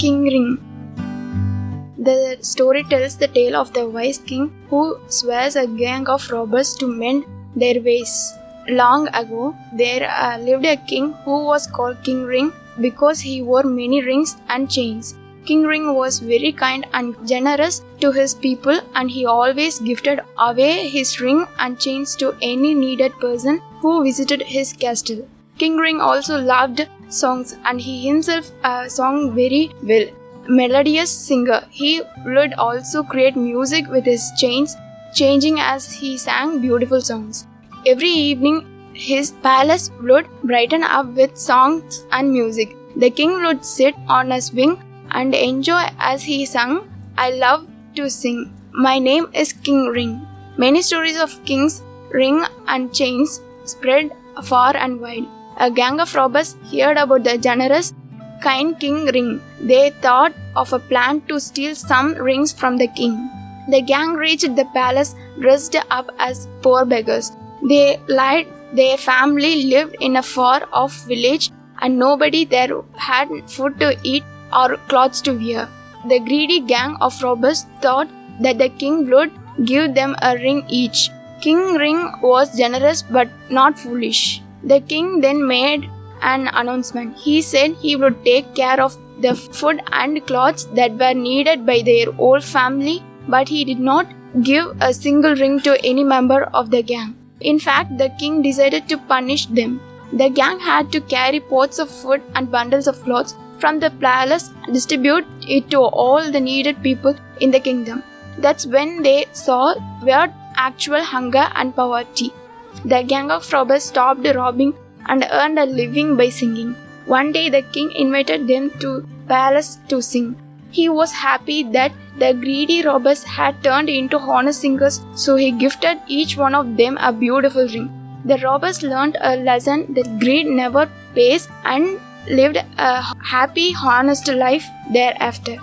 King Ring. The story tells the tale of the wise king who swears a gang of robbers to mend their ways. Long ago, there uh, lived a king who was called King Ring because he wore many rings and chains. King Ring was very kind and generous to his people and he always gifted away his ring and chains to any needed person who visited his castle. King Ring also loved songs and he himself uh, sang very well. Melodious singer, he would also create music with his chains, changing as he sang beautiful songs. Every evening, his palace would brighten up with songs and music. The king would sit on a swing and enjoy as he sang, I love to sing. My name is King Ring. Many stories of kings, ring, and chains spread far and wide. A gang of robbers heard about the generous, kind King Ring. They thought of a plan to steal some rings from the king. The gang reached the palace dressed up as poor beggars. They lied their family lived in a far off village and nobody there had food to eat or clothes to wear. The greedy gang of robbers thought that the king would give them a ring each. King Ring was generous but not foolish. The king then made an announcement. He said he would take care of the food and clothes that were needed by their whole family, but he did not give a single ring to any member of the gang. In fact, the king decided to punish them. The gang had to carry pots of food and bundles of clothes from the palace and distribute it to all the needed people in the kingdom. That's when they saw where actual hunger and poverty. The gang of robbers stopped robbing and earned a living by singing. One day the king invited them to palace to sing. He was happy that the greedy robbers had turned into honest singers, so he gifted each one of them a beautiful ring. The robbers learned a lesson that greed never pays and lived a happy, honest life thereafter.